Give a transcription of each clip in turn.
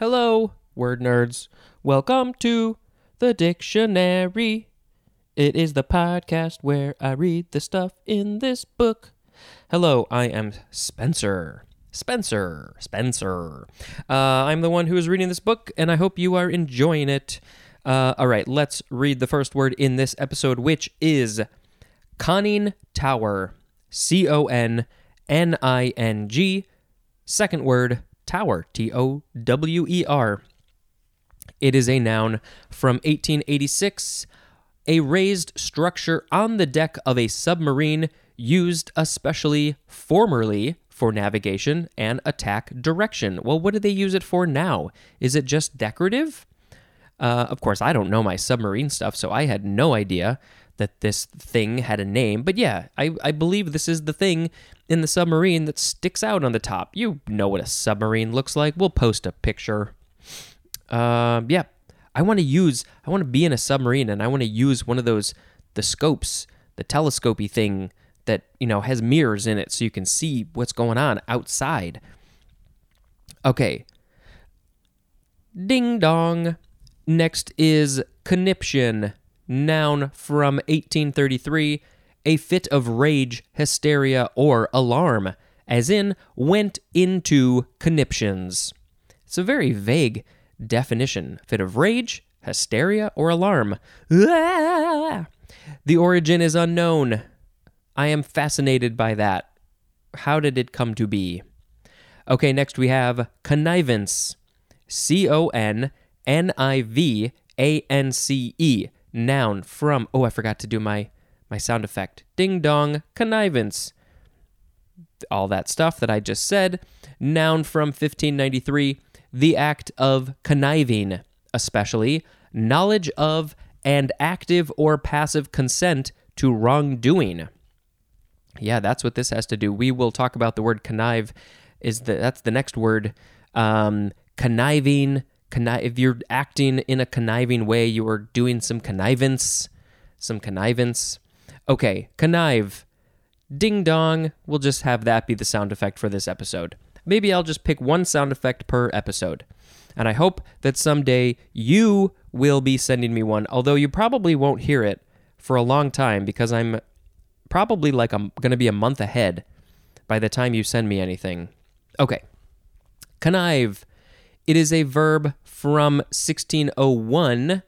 Hello, word nerds. Welcome to the dictionary. It is the podcast where I read the stuff in this book. Hello, I am Spencer. Spencer. Spencer. Uh, I'm the one who is reading this book, and I hope you are enjoying it. Uh, all right, let's read the first word in this episode, which is conning tower. C O N N I N G. Second word, tower. T O W E R. It is a noun from 1886, a raised structure on the deck of a submarine used especially formerly for navigation and attack direction. Well, what do they use it for now? Is it just decorative? Uh, of course, I don't know my submarine stuff, so I had no idea that this thing had a name. But yeah, I, I believe this is the thing in the submarine that sticks out on the top. You know what a submarine looks like. We'll post a picture. Um, yeah, I want to use, I want to be in a submarine and I want to use one of those, the scopes, the telescopy thing that, you know, has mirrors in it so you can see what's going on outside. Okay. Ding dong. Next is conniption, noun from 1833, a fit of rage, hysteria, or alarm, as in went into conniptions. It's a very vague definition. Fit of rage, hysteria, or alarm. The origin is unknown. I am fascinated by that. How did it come to be? Okay, next we have connivance. C O N N I V A N C E. Noun from. Oh, I forgot to do my my sound effect. Ding dong, connivance. All that stuff that I just said. Noun from 1593. The act of conniving, especially knowledge of and active or passive consent to wrongdoing. Yeah, that's what this has to do. We will talk about the word connive. Is the that's the next word? Um, conniving. Connive. If you're acting in a conniving way, you are doing some connivance. Some connivance. Okay, connive. Ding dong. We'll just have that be the sound effect for this episode. Maybe I'll just pick one sound effect per episode. And I hope that someday you will be sending me one, although you probably won't hear it for a long time because I'm probably like I'm going to be a month ahead by the time you send me anything. Okay. Connive. It is a verb from 1601.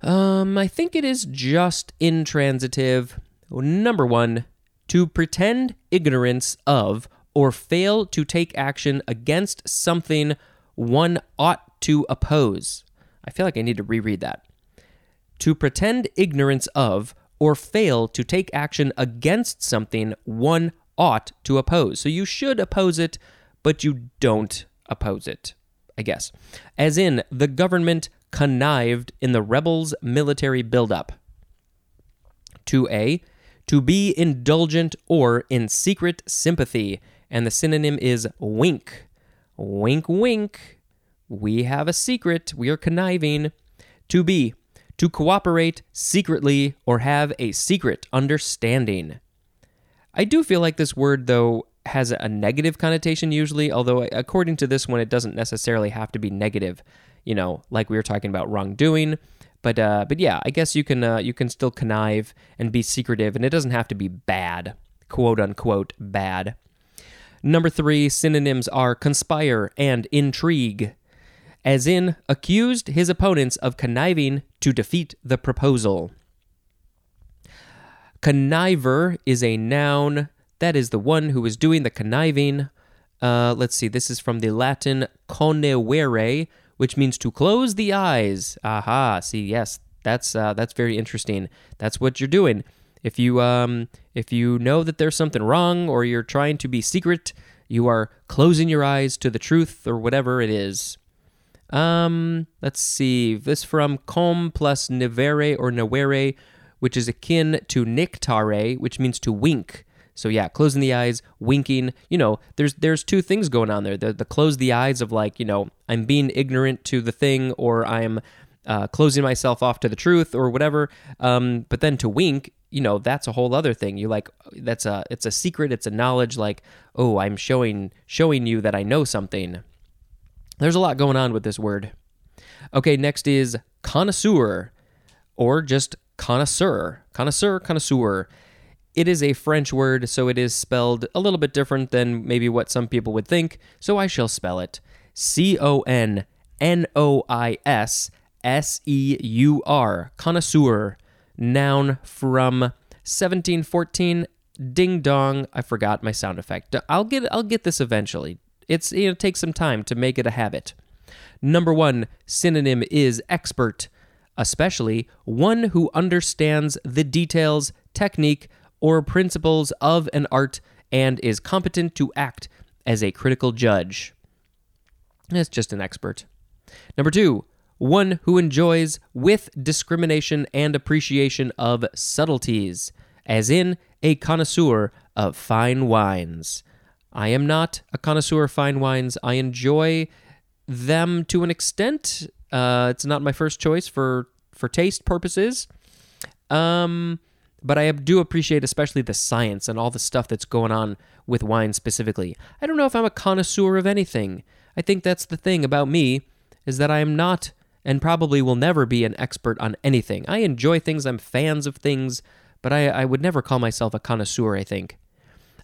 Um, I think it is just intransitive. Number one, to pretend ignorance of or fail to take action against something one ought to oppose. I feel like I need to reread that. To pretend ignorance of or fail to take action against something one ought to oppose. So you should oppose it, but you don't oppose it, I guess. As in, the government connived in the rebels' military buildup. 2a. To be indulgent or in secret sympathy, and the synonym is wink. Wink, wink. We have a secret. We are conniving. To be. To cooperate secretly or have a secret understanding. I do feel like this word, though, has a negative connotation usually, although according to this one, it doesn't necessarily have to be negative. You know, like we were talking about wrongdoing. But uh, but yeah, I guess you can uh, you can still connive and be secretive, and it doesn't have to be bad, quote unquote bad. Number three synonyms are conspire and intrigue, as in accused his opponents of conniving to defeat the proposal. Conniver is a noun. That is the one who is doing the conniving. Uh, let's see, this is from the Latin connivere, which means to close the eyes. Aha, see, yes, that's uh, that's very interesting. That's what you're doing. If you um, if you know that there's something wrong or you're trying to be secret, you are closing your eyes to the truth or whatever it is. Um, let's see. This from com plus nivere or nawere, which is akin to nictare, which means to wink. So yeah, closing the eyes, winking. You know, there's there's two things going on there. The the close the eyes of like you know I'm being ignorant to the thing or I'm uh, closing myself off to the truth or whatever. Um, but then to wink, you know, that's a whole other thing. You like that's a it's a secret. It's a knowledge. Like oh, I'm showing showing you that I know something. There's a lot going on with this word. Okay, next is connoisseur, or just connoisseur. Connoisseur, connoisseur. It is a French word, so it is spelled a little bit different than maybe what some people would think, so I shall spell it C O N N O I S S E U R. Connoisseur. Noun from 1714. Ding dong. I forgot my sound effect. I'll get I'll get this eventually. It's it takes some time to make it a habit. Number one synonym is expert, especially one who understands the details, technique, or principles of an art and is competent to act as a critical judge. It's just an expert. Number two, one who enjoys with discrimination and appreciation of subtleties, as in a connoisseur of fine wines. I am not a connoisseur of fine wines. I enjoy them to an extent. Uh, it's not my first choice for for taste purposes. Um, but I do appreciate especially the science and all the stuff that's going on with wine specifically. I don't know if I'm a connoisseur of anything. I think that's the thing about me is that I am not and probably will never be an expert on anything. I enjoy things, I'm fans of things, but I, I would never call myself a connoisseur, I think.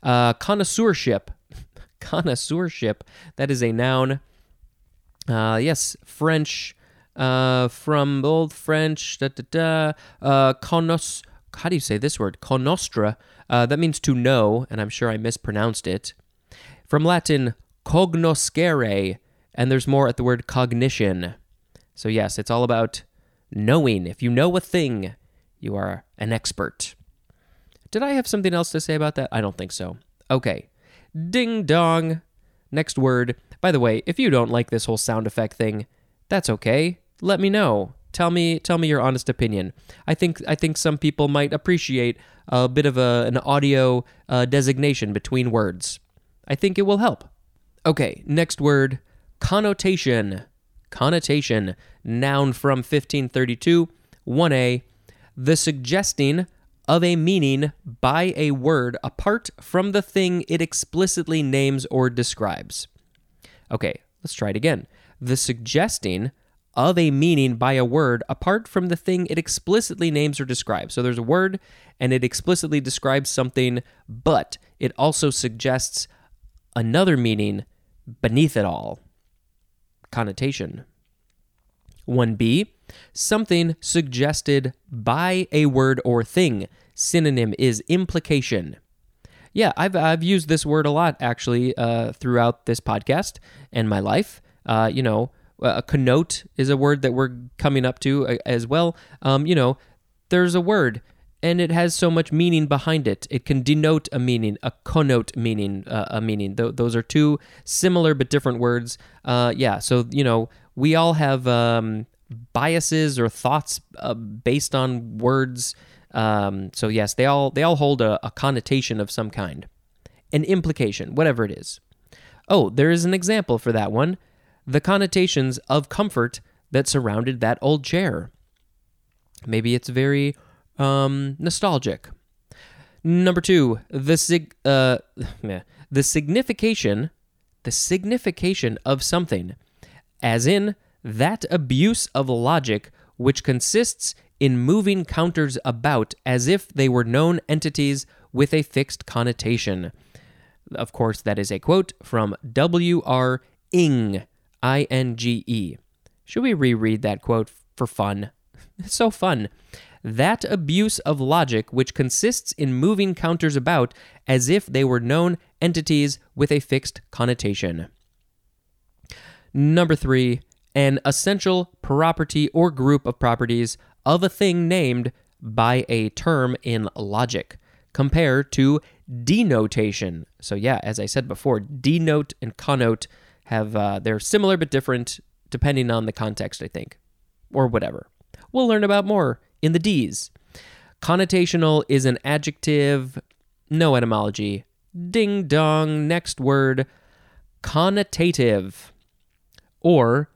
Uh, connoisseurship. connoisseurship, that is a noun. Uh, yes, French, uh, from Old French, da da da, uh, connos, how do you say this word? Conostra. Uh, that means to know, and I'm sure I mispronounced it. From Latin, cognoscere, and there's more at the word cognition. So, yes, it's all about knowing. If you know a thing, you are an expert. Did I have something else to say about that? I don't think so. Okay. Ding dong. Next word. By the way, if you don't like this whole sound effect thing, that's okay. Let me know. Tell me tell me your honest opinion. I think I think some people might appreciate a bit of a, an audio uh, designation between words. I think it will help. Okay, next word, connotation. Connotation, noun from 1532, 1a, the suggesting of a meaning by a word apart from the thing it explicitly names or describes. Okay, let's try it again. The suggesting of a meaning by a word apart from the thing it explicitly names or describes. So there's a word and it explicitly describes something, but it also suggests another meaning beneath it all. Connotation. 1b, something suggested by a word or thing. Synonym is implication. Yeah, I've, I've used this word a lot actually uh, throughout this podcast and my life. Uh, you know, a connote is a word that we're coming up to uh, as well. Um, you know, there's a word and it has so much meaning behind it. It can denote a meaning, a connote meaning, uh, a meaning. Th- those are two similar but different words. Uh, yeah, so you know, we all have um, biases or thoughts uh, based on words. Um, so yes, they all they all hold a, a connotation of some kind, an implication, whatever it is. Oh, there is an example for that one the connotations of comfort that surrounded that old chair. Maybe it's very um, nostalgic. Number two, the sig- uh, the signification, the signification of something, as in that abuse of logic which consists in moving counters about as if they were known entities with a fixed connotation. Of course, that is a quote from W.R. Inge, I N G E. Should we reread that quote for fun? So fun. That abuse of logic which consists in moving counters about as if they were known entities with a fixed connotation. Number three, an essential property or group of properties of a thing named by a term in logic. Compare to denotation. So, yeah, as I said before, denote and connote have uh, they're similar but different depending on the context, I think, or whatever. We'll learn about more in the D's. Connotational is an adjective, no etymology. Ding dong, next word, connotative or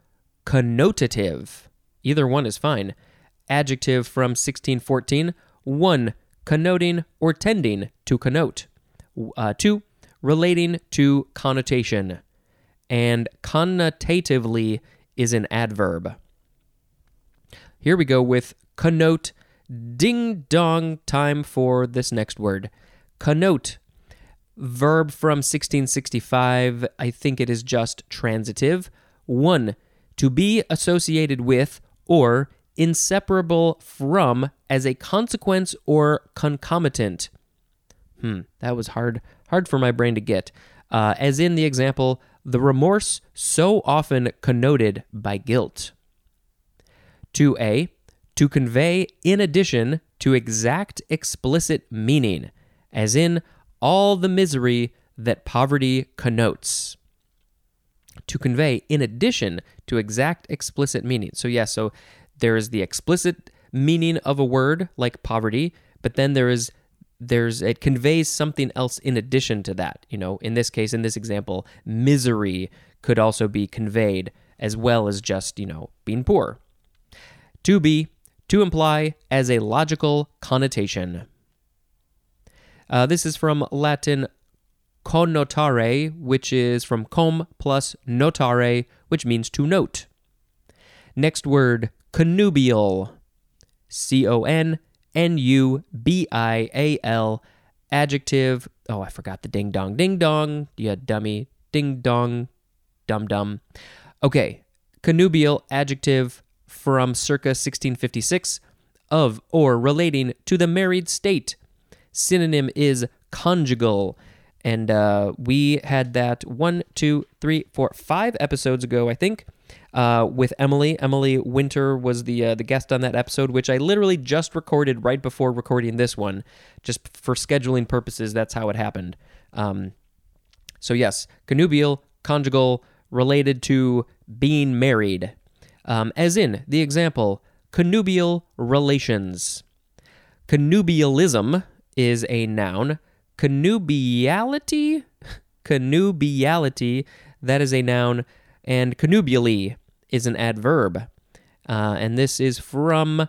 connotative. Either one is fine. Adjective from 1614, one, connoting or tending to connote. Uh, two, relating to connotation and connotatively is an adverb. Here we go with connote. Ding dong, time for this next word. Connote. Verb from 1665. I think it is just transitive. One, to be associated with or inseparable from as a consequence or concomitant. Hmm, that was hard hard for my brain to get. Uh, as in the example, the remorse so often connoted by guilt. 2a, to convey in addition to exact explicit meaning, as in all the misery that poverty connotes. To convey in addition to exact explicit meaning. So, yes, yeah, so there is the explicit meaning of a word like poverty, but then there is there's it conveys something else in addition to that. You know, in this case, in this example, misery could also be conveyed as well as just, you know, being poor. To be, to imply as a logical connotation. Uh, this is from Latin connotare, which is from com plus notare, which means to note. Next word, connubial. C O N N U B I A L. Adjective. Oh, I forgot the ding dong. Ding dong. Yeah, dummy. Ding dong. Dum dum. Okay. Connubial adjective from circa 1656 of or relating to the married state. Synonym is conjugal. And uh, we had that one, two, three, four, five episodes ago, I think uh, with Emily. Emily Winter was the uh, the guest on that episode, which I literally just recorded right before recording this one, just for scheduling purposes. That's how it happened. Um, so yes, connubial, conjugal, related to being married, um, as in the example connubial relations. Connubialism is a noun. Connubiality, connubiality, that is a noun, and connubially is an adverb. Uh, and this is from,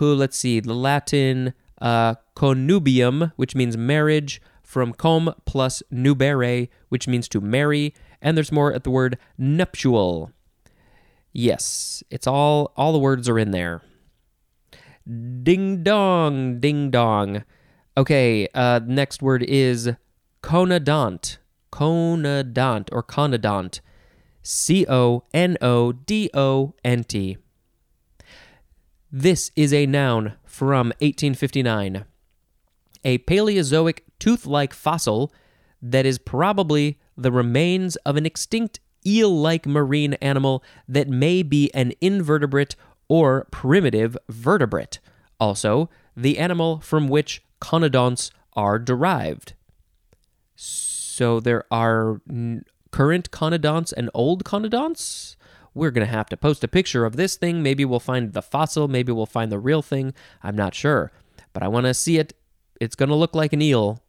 let's see, the Latin uh, connubium, which means marriage, from com plus nubere, which means to marry. And there's more at the word nuptial. Yes, it's all, all the words are in there. Ding dong, ding dong. Okay, uh, next word is conodont. Conodont or conodont. C O N O D O N T. This is a noun from 1859. A Paleozoic tooth like fossil that is probably the remains of an extinct eel like marine animal that may be an invertebrate or primitive vertebrate. Also, the animal from which conodonts are derived. So there are current conodonts and old conodonts. We're going to have to post a picture of this thing. Maybe we'll find the fossil. Maybe we'll find the real thing. I'm not sure. But I want to see it. It's going to look like an eel.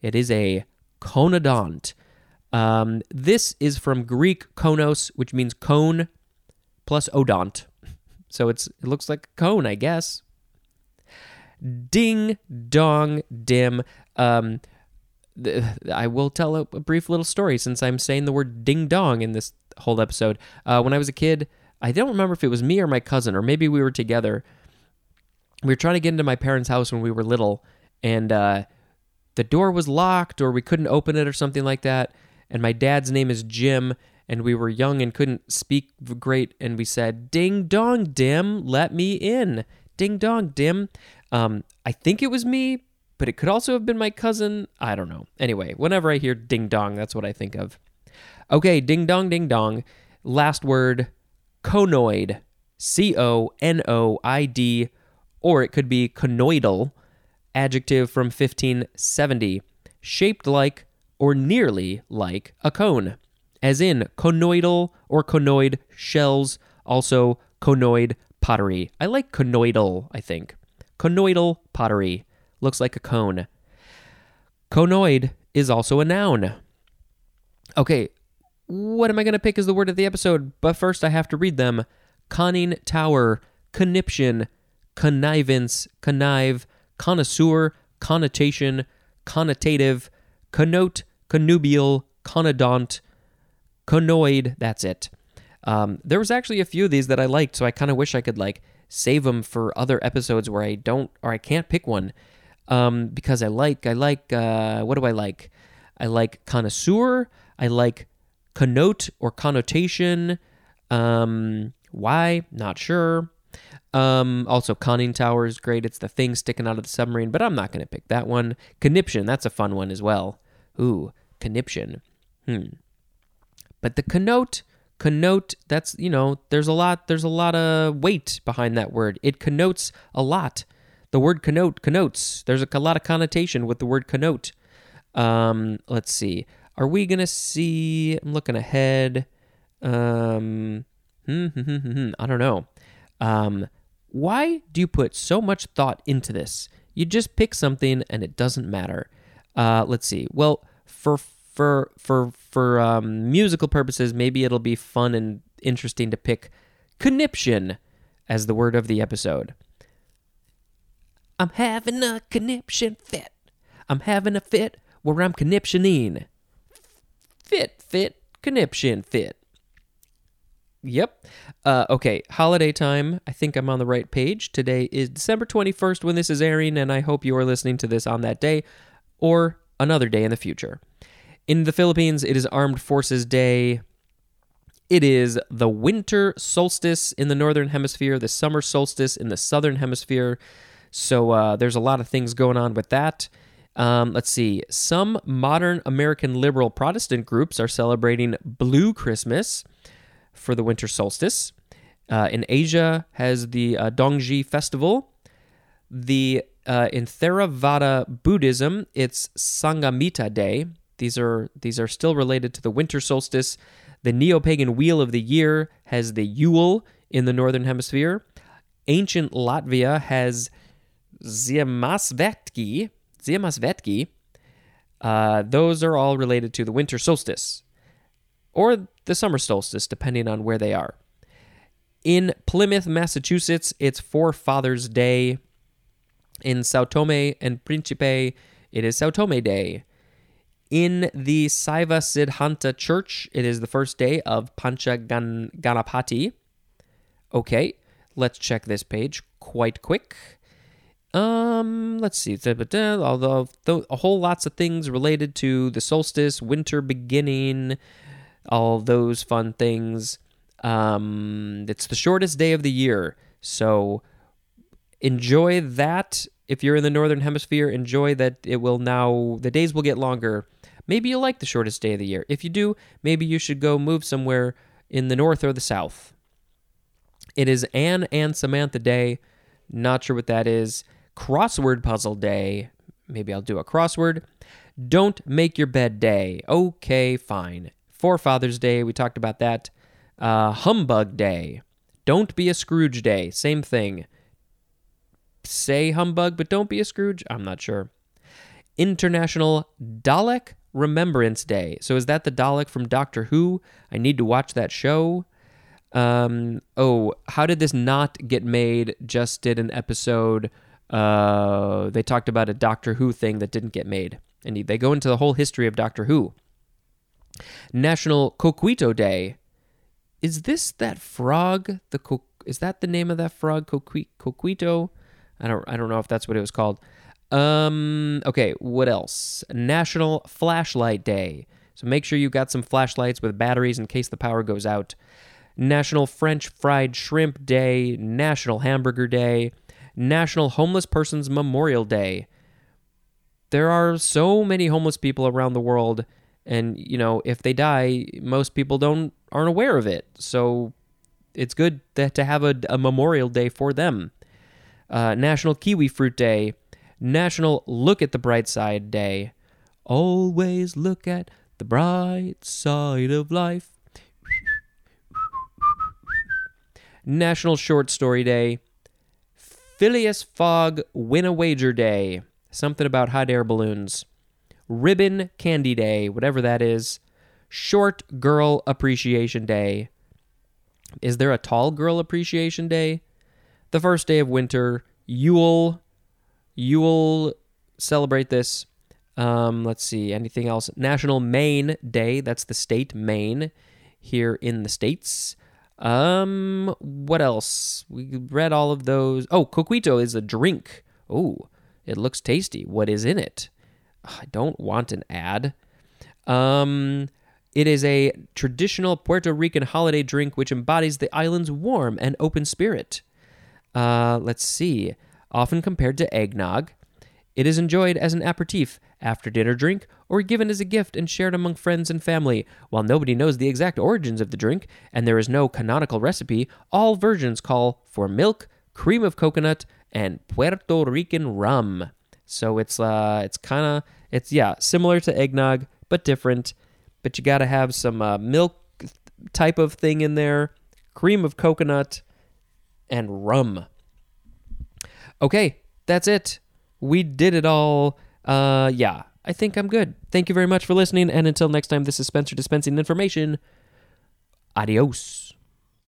It is a conodont. Um, this is from Greek konos, which means cone plus odont. So it's it looks like a cone, I guess. Ding dong dim. Um, I will tell a, brief little story since I'm saying the word ding dong in this whole episode. Uh, when I was a kid, I don't remember if it was me or my cousin, or maybe we were together. We were trying to get into my parents' house when we were little, and uh, the door was locked, or we couldn't open it, or something like that. And my dad's name is Jim, and we were young and couldn't speak great, and we said, "Ding dong, Dim, let me in." Ding dong, Dim. Um, I think it was me, but it could also have been my cousin. I don't know. Anyway, whenever I hear ding dong, that's what I think of. Okay, ding dong, ding dong. Last word, conoid. C O N O I D, or it could be conoidal, adjective from 1570, shaped like or nearly like a cone, as in conoidal or conoid shells, also conoid pottery. I like conoidal, I think. Conoidal pottery looks like a cone. Conoid is also a noun. Okay, what am I going to pick as the word of the episode? But first, I have to read them conning tower, conniption, connivance, connive, connoisseur, connotation, connotative, connote, connubial, conodont, conoid. That's it. Um, there was actually a few of these that I liked, so I kind of wish I could like save them for other episodes where I don't or I can't pick one um, because I like I like uh, what do I like? I like connoisseur. I like connote or connotation. Um, why? Not sure. Um, also, conning tower is great. It's the thing sticking out of the submarine, but I'm not going to pick that one. Conniption, that's a fun one as well. Ooh, conniption. Hmm. But the connote, connote, that's, you know, there's a lot, there's a lot of weight behind that word. It connotes a lot. The word connote connotes. There's a, lot of connotation with the word connote. Um, let's see. Are we to see, I'm looking ahead. Um, hmm, hmm, hmm, I don't know. Um, why do you put so much thought into this? You just pick something and it doesn't matter. Uh, let's see. Well, for for for for um, musical purposes, maybe it'll be fun and interesting to pick conniption as the word of the episode. I'm having a conniption fit. I'm having a fit where I'm conniptioning. Fit, fit, conniption, fit. Yep. Uh, okay, holiday time. I think I'm on the right page. Today is December 21st when this is airing, and I hope you are listening to this on that day or another day in the future. In the Philippines, it is Armed Forces Day. It is the winter solstice in the northern hemisphere, the summer solstice in the southern hemisphere. So uh, there's a lot of things going on with that. Um, let's see. Some modern American liberal Protestant groups are celebrating Blue Christmas for the winter solstice. Uh, in Asia has the uh, Dongzhi festival. The uh, in Theravada Buddhism, it's Sanghamitta Day. These are these are still related to the winter solstice. The neo-pagan wheel of the year has the Yule in the northern hemisphere. Ancient Latvia has Ziemassvētki. Ziemassvētki. Uh, those are all related to the winter solstice or the summer solstice, depending on where they are. In Plymouth, Massachusetts, it's Forefathers Day. In Sao Tome and Principe, it is Sao Tome Day. In the Saiva Siddhanta Church, it is the first day of Pancha Gan- Ganapati. Okay, let's check this page quite quick. Um, let's see. Although a whole lots of things related to the solstice, winter beginning, all those fun things. Um, it's the shortest day of the year, so enjoy that. If you're in the northern hemisphere, enjoy that it will now the days will get longer. Maybe you like the shortest day of the year. If you do, maybe you should go move somewhere in the north or the south. It is Anne and Samantha Day. Not sure what that is. Crossword puzzle day. Maybe I'll do a crossword. Don't make your bed day. Okay, fine Forefathers Day. We talked about that. Uh, humbug Day. Don't be a Scrooge Day. Same thing. Say humbug, but don't be a Scrooge? I'm not sure. International Dalek Remembrance Day. So is that the Dalek from Doctor Who? I need to watch that show. Um, oh, how did this not get made? Just did an episode. Uh, they talked about a Doctor Who thing that didn't get made. And they go into the whole history of Doctor Who. National Coquito Day. Is this that frog? The co- is that the name of that frog? Coqui- Coquito? I don't I don't know if that's what it was called. Um okay, what else? National Flashlight Day. So make sure you got some flashlights with batteries in case the power goes out. National French Fried Shrimp Day, National Hamburger Day, National Homeless Persons Memorial Day. There are so many homeless people around the world and you know if they die most people don't aren't aware of it. So it's good that, to have a, a memorial day for them. Uh, national kiwi fruit day. National look at the bright side day. Always look at the bright side of life. National short story day phileas fogg win a wager day something about hot air balloons Ribbon Candy Day, whatever that is, Short Girl Appreciation Day. Is there a Tall Girl Appreciation Day? The first day of winter, Yule. Yule celebrate this. Um, let's see, anything else? National Maine Day, that's the state, Maine. here in the states. Um, what else? We read all of those. Oh, coquito is a drink. Oh, it looks tasty. What is in it? I don't want an ad. Um, it is a traditional Puerto Rican holiday drink which embodies the island's warm and open spirit. Uh, let's see. Often compared to eggnog, it is enjoyed as an aperitif, after dinner drink, or given as a gift and shared among friends and family. While nobody knows the exact origins of the drink, and there is no canonical recipe, all versions call for milk, cream of coconut, and Puerto Rican rum. So it's uh, it's kind of it's yeah, similar to eggnog but different. But you got to have some uh, milk type of thing in there, cream of coconut, and rum. Okay, that's it. We did it all. Uh, yeah, I think I'm good. Thank you very much for listening. And until next time, this is Spencer dispensing information. Adios.